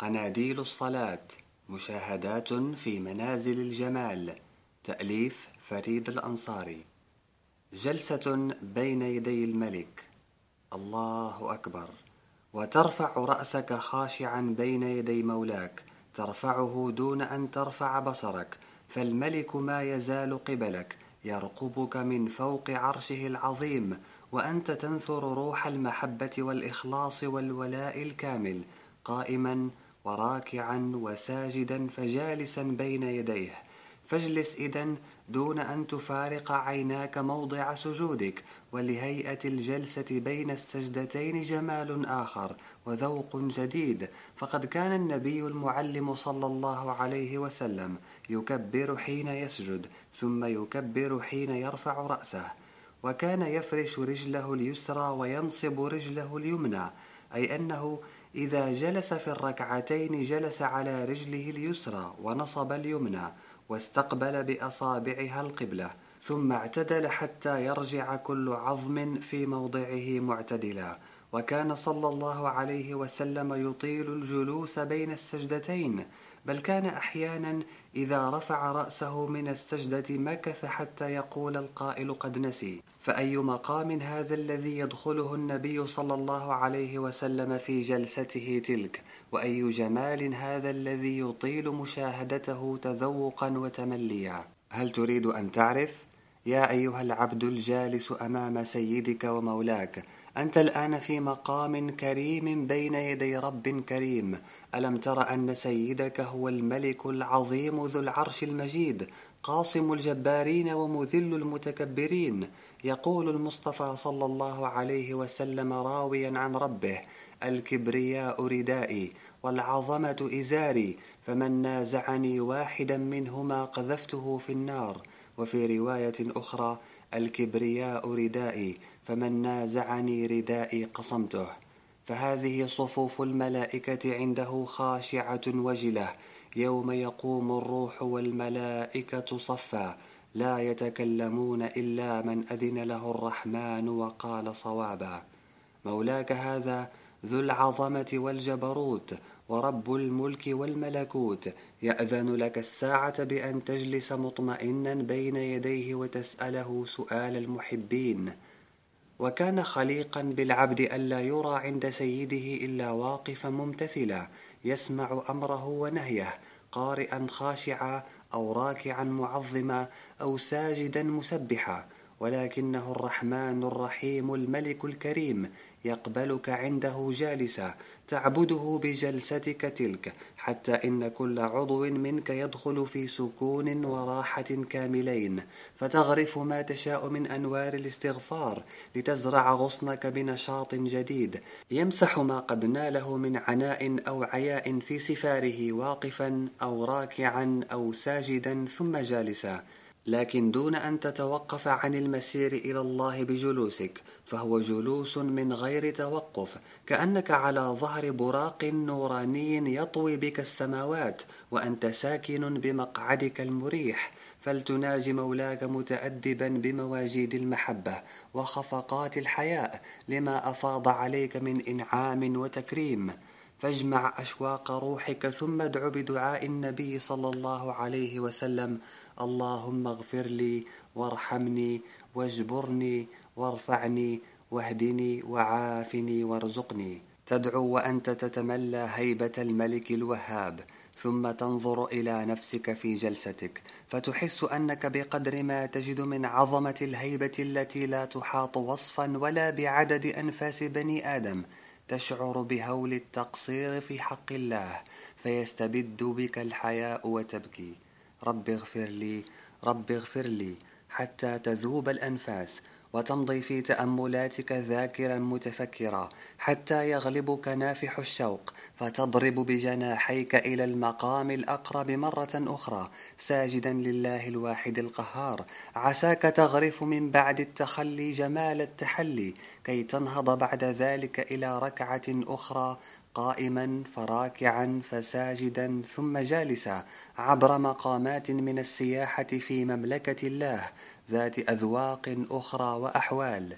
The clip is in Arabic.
قناديل الصلاة مشاهدات في منازل الجمال تأليف فريد الأنصاري. جلسة بين يدي الملك. الله أكبر. وترفع رأسك خاشعا بين يدي مولاك. ترفعه دون أن ترفع بصرك. فالملك ما يزال قبلك. يرقبك من فوق عرشه العظيم. وأنت تنثر روح المحبة والإخلاص والولاء الكامل. قائما وراكعا وساجدا فجالسا بين يديه. فاجلس إذا دون أن تفارق عيناك موضع سجودك. ولهيئة الجلسة بين السجدتين جمال آخر وذوق جديد. فقد كان النبي المعلم صلى الله عليه وسلم يكبر حين يسجد ثم يكبر حين يرفع رأسه. وكان يفرش رجله اليسرى وينصب رجله اليمنى أي أنه إذا جلس في الركعتين جلس على رجله اليسرى ونصب اليمنى واستقبل بأصابعها القبلة ثم اعتدل حتى يرجع كل عظم في موضعه معتدلا. وكان صلى الله عليه وسلم يطيل الجلوس بين السجدتين بل كان أحيانا إذا رفع رأسه من السجدة مكث حتى يقول القائل قد نسي. فأي مقام هذا الذي يدخله النبي صلى الله عليه وسلم في جلسته تلك؟ وأي جمال هذا الذي يطيل مشاهدته تذوقا وتمليا؟ هل تريد أن تعرف؟ يا أيها العبد الجالس أمام سيدك ومولاك أنت الآن في مقام كريم بين يدي رب كريم. ألم تر أن سيدك هو الملك العظيم ذو العرش المجيد قاصم الجبارين ومذل المتكبرين. يقول المصطفى صلى الله عليه وسلم راويا عن ربه الكبرياء ردائي والعظمة إزاري فمن نازعني واحدا منهما قذفته في النار. وفي رواية أخرى الكبرياء ردائي فمن نازعني ردائي قصمته. فهذه صفوف الملائكة عنده خاشعة وجلة. يوم يقوم الروح والملائكة صفا. لا يتكلمون إلا من أذن له الرحمن وقال صوابا. مولاك هذا ذو العظمة والجبروت ورب الملك والملكوت. يأذن لك الساعة بأن تجلس مطمئنا بين يديه وتسأله سؤال المحبين. وكان خليقا بالعبد ألا يرى عند سيده إلا واقفا ممتثلا يسمع أمره ونهيه قارئا خاشعا أو راكعا معظما أو ساجدا مسبحا. ولكنه الرحمن الرحيم الملك الكريم يقبلك عنده جالسا تعبده بجلستك تلك حتى إن كل عضو منك يدخل في سكون وراحة كاملين. فتغرف ما تشاء من أنوار الاستغفار لتزرع غصنك بنشاط جديد. يمسح ما قد ناله من عناء أو عياء في سفاره واقفا أو راكعا أو ساجدا ثم جالسا. لكن دون أن تتوقف عن المسير إلى الله بجلوسك فهو جلوس من غير توقف كأنك على ظهر براق نوراني يطوي بك السماوات وأنت ساكن بمقعدك المريح فلتناج مولاك متأدبا بمواجيد المحبة وخفقات الحياء لما أفاض عليك من إنعام وتكريم. فاجمع أشواق روحك ثم ادع بدعاء النبي صلى الله عليه وسلم. اللهم اغفر لي وارحمني واجبرني وارفعني واهدني وعافني وارزقني. تدعو وأنت تتملى هيبة الملك الوهاب ثم تنظر إلى نفسك في جلستك. فتحس أنك بقدر ما تجد من عظمة الهيبة التي لا تحاط وصفا ولا بعدد أنفاس بني آدم. تشعر بهول التقصير في حق الله فيستبد بك الحياء وتبكي. رب اغفر لي رب اغفر لي حتى تذوب الأنفاس. وتمضي في تأملاتك ذاكرا متفكرا حتى يغلبك نافح الشوق فتضرب بجناحيك إلى المقام الأقرب مرة أخرى. ساجدا لله الواحد القهار. عساك تغرف من بعد التخلي جمال التحلي كي تنهض بعد ذلك إلى ركعة أخرى قائما فراكعا فساجدا ثم جالسا عبر مقامات من السياحة في مملكة الله. ذات أذواق أخرى وأحوال.